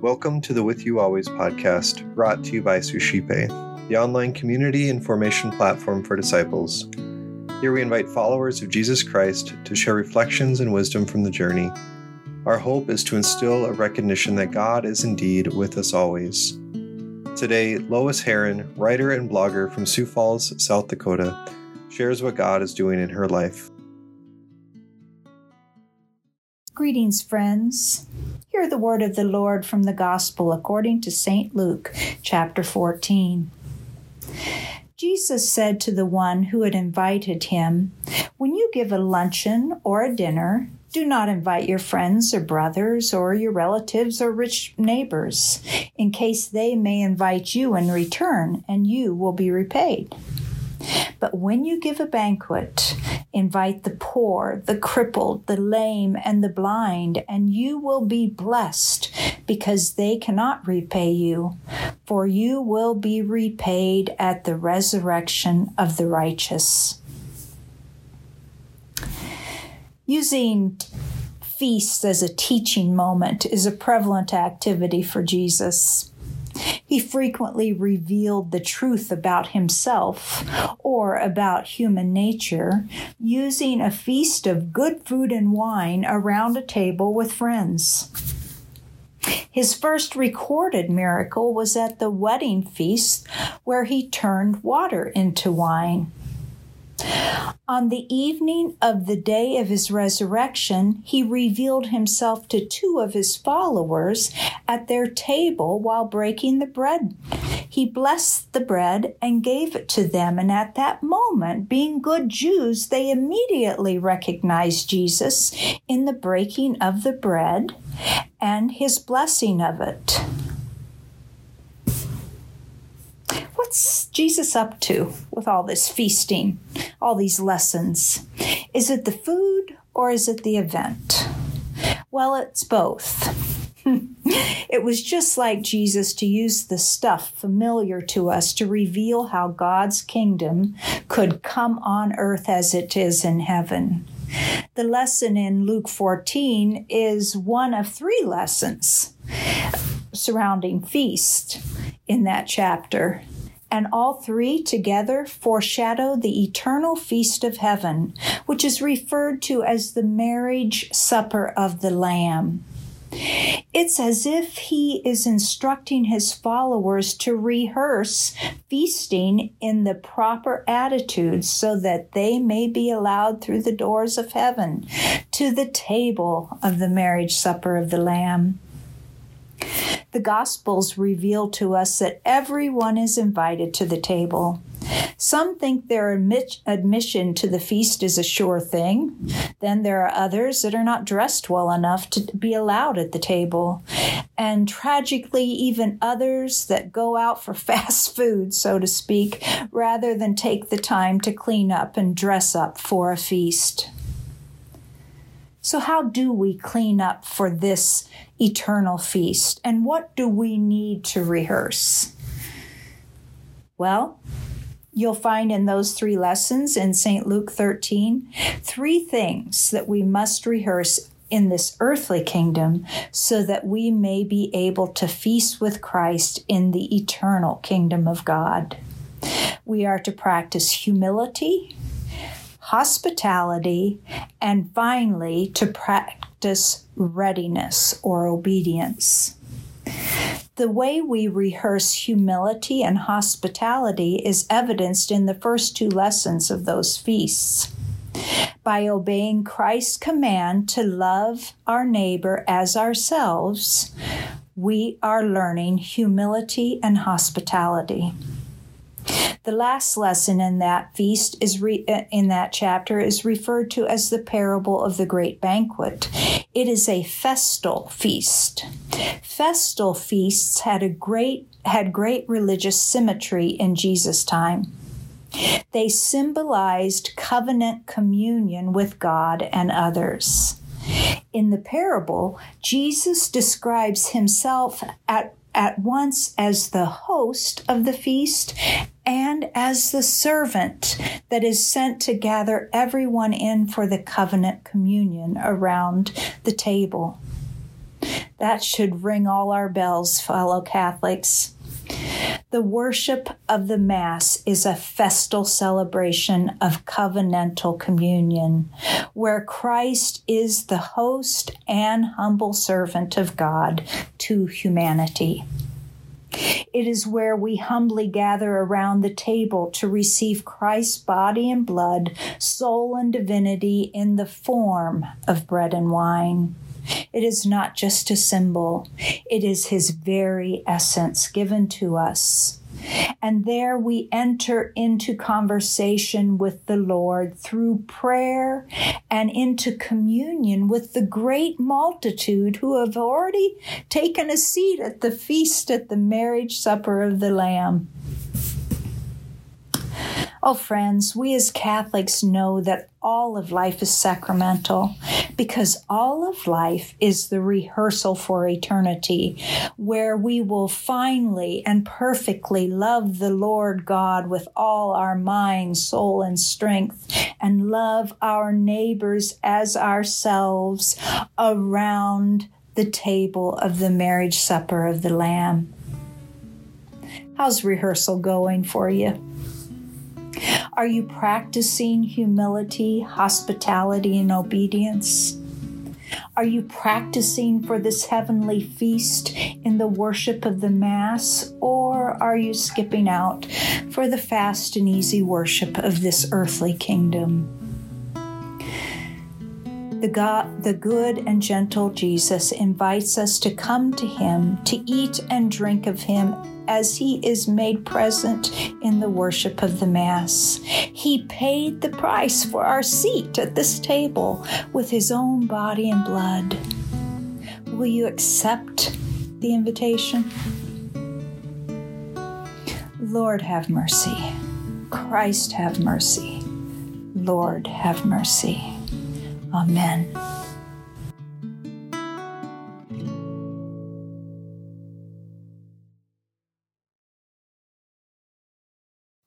Welcome to the With You Always podcast, brought to you by Suscipe, the online community and formation platform for disciples. Here we invite followers of Jesus Christ to share reflections and wisdom from the journey. Our hope is to instill a recognition that God is indeed with us always. Today, Lois Heron, writer and blogger from Sioux Falls, South Dakota, shares what God is doing in her life. Greetings, friends. Hear the word of the Lord from the Gospel according to St. Luke, chapter 14. Jesus said to the one who had invited him, When you give a luncheon or a dinner, do not invite your friends or brothers or your relatives or rich neighbors, in case they may invite you in return and you will be repaid. But when you give a banquet, invite the poor, the crippled, the lame, and the blind, and you will be blessed because they cannot repay you, for you will be repaid at the resurrection of the righteous. Using feasts as a teaching moment is a prevalent activity for Jesus. He frequently revealed the truth about himself or about human nature using a feast of good food and wine around a table with friends. His first recorded miracle was at the wedding feast where he turned water into wine. On the evening of the day of his resurrection, he revealed himself to two of his followers at their table while breaking the bread. He blessed the bread and gave it to them, and at that moment, being good Jews, they immediately recognized Jesus in the breaking of the bread and his blessing of it. Jesus up to with all this feasting, all these lessons? Is it the food or is it the event? Well, it's both. it was just like Jesus to use the stuff familiar to us to reveal how God's kingdom could come on earth as it is in heaven. The lesson in Luke 14 is one of three lessons surrounding feast in that chapter and all three together foreshadow the eternal feast of heaven, which is referred to as the marriage supper of the Lamb. It's as if he is instructing his followers to rehearse feasting in the proper attitudes so that they may be allowed through the doors of heaven to the table of the marriage supper of the Lamb. The Gospels reveal to us that everyone is invited to the table. Some think their admission to the feast is a sure thing. Then there are others that are not dressed well enough to be allowed at the table. And tragically, even others that go out for fast food, so to speak, rather than take the time to clean up and dress up for a feast. So, how do we clean up for this eternal feast? And what do we need to rehearse? Well, you'll find in those three lessons in St. Luke 13 three things that we must rehearse in this earthly kingdom so that we may be able to feast with Christ in the eternal kingdom of God. We are to practice humility, hospitality, and finally, to practice readiness or obedience. The way we rehearse humility and hospitality is evidenced in the first two lessons of those feasts. By obeying Christ's command to love our neighbor as ourselves, we are learning humility and hospitality. The last lesson in that feast is re- uh, in that chapter is referred to as the parable of the great banquet. It is a festal feast. Festal feasts had a great had great religious symmetry in Jesus' time. They symbolized covenant communion with God and others. In the parable, Jesus describes himself at at once as the host of the feast and as the servant that is sent to gather everyone in for the covenant communion around the table. That should ring all our bells, fellow Catholics. The worship of the Mass is a festal celebration of covenantal communion, where Christ is the host and humble servant of God to humanity. It is where we humbly gather around the table to receive Christ's body and blood, soul and divinity in the form of bread and wine. It is not just a symbol, it is his very essence given to us. And there we enter into conversation with the Lord through prayer and into communion with the great multitude who have already taken a seat at the feast at the marriage supper of the Lamb. Oh, friends, we as Catholics know that all of life is sacramental because all of life is the rehearsal for eternity, where we will finally and perfectly love the Lord God with all our mind, soul, and strength, and love our neighbors as ourselves around the table of the marriage supper of the Lamb. How's rehearsal going for you? Are you practicing humility, hospitality, and obedience? Are you practicing for this heavenly feast in the worship of the Mass, or are you skipping out for the fast and easy worship of this earthly kingdom? The, God, the good and gentle Jesus invites us to come to Him, to eat and drink of Him as he is made present in the worship of the Mass. He paid the price for our seat at this table with his own body and blood. Will you accept the invitation? Lord, have mercy. Christ, have mercy. Lord, have mercy. Amen.